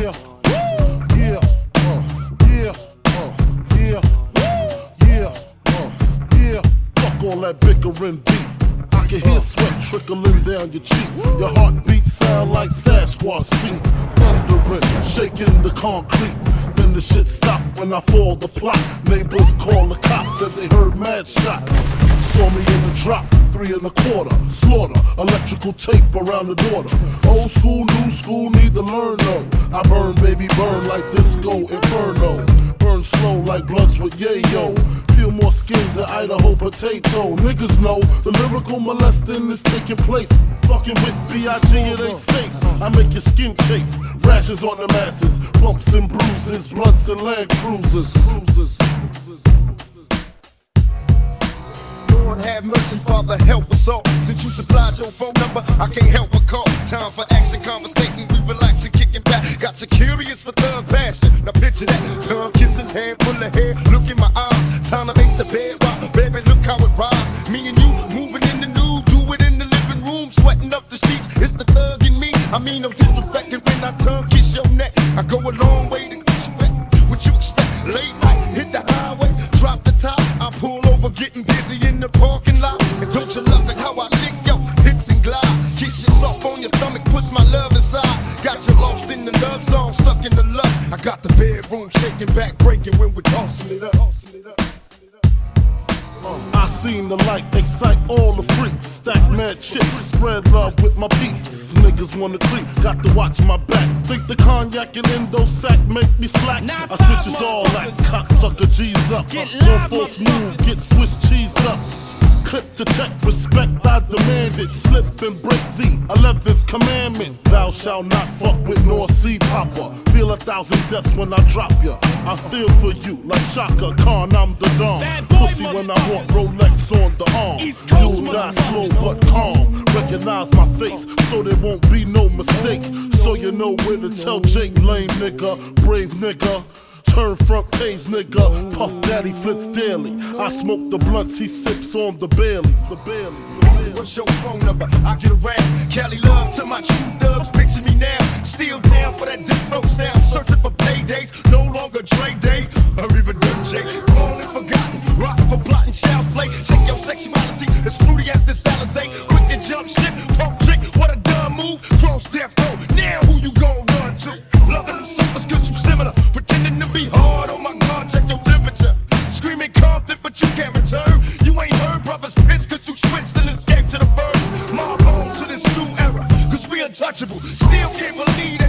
yeah, yeah, uh, yeah, yeah, yeah, yeah. Fuck all that bickering beef. I can hear sweat trickling down your cheek. Your heartbeat sound like Sasquatch feet. Thundering, shaking the concrete. Then the shit stop when I fall the plot. Neighbors call the cops, said they heard mad shots. Me in the drop, three and a quarter. Slaughter, electrical tape around the daughter. Old school, new school, need to learn though. I burn, baby, burn like disco inferno. Burn slow like blunts with yayo. Peel more skins than Idaho potato. Niggas know the lyrical molesting is taking place. Fucking with B.I.G. it ain't safe. I make your skin chafe. Rashes on the masses, bumps and bruises, blunts and land cruisers. cruisers. Have mercy, Father, help us all. Since you supplied your phone number, I can't help but call. Time for action, conversating, we relaxing, kicking back. Got you curious for thug passion. Now picture that, tongue kissing, hand full of hair. Look in my eyes, time to make the bed rock. Baby, look how it rise. Me and you moving in the nude, do it in the living room, sweating up the sheets. It's the thug in me. I mean, no disrespecting stomach, push my love inside. Got you lost in the love song, stuck in the lust. I got the bedroom shaking back, breaking when we're tossing it up. Up. Uh, I seen the light excite all the freaks. Stack mad chips, spread love with my beats. Niggas wanna creep, got to watch my back. Think the cognac and endo sack make me slack. I switches all that, cocksucker G's up. Get One live, false motherfuckers. move, get Swiss cheesed up. Clip to tech, respect I demand it. Slip and break the 11th commandment. Thou shalt not fuck with North Sea Popper. Feel a thousand deaths when I drop ya. I feel for you like Chaka Khan, I'm the Don. Pussy when I want Rolex on the arm. You'll die slow but calm. Recognize my face so there won't be no mistake. So you know where to tell Jake, lame nigga, brave nigga. Turn front page, nigga. Puff Daddy flips daily. I smoke the blunts, he sips on the Baileys. The Baileys. The. What's your phone number? I get around. Cali love to my true dubs. Picture me now. Still down for that diplo sound. Searching for paydays. No longer trade Day. Or even. Grown and forgotten. Rockin' for plotting child's untouchable. Still can't believe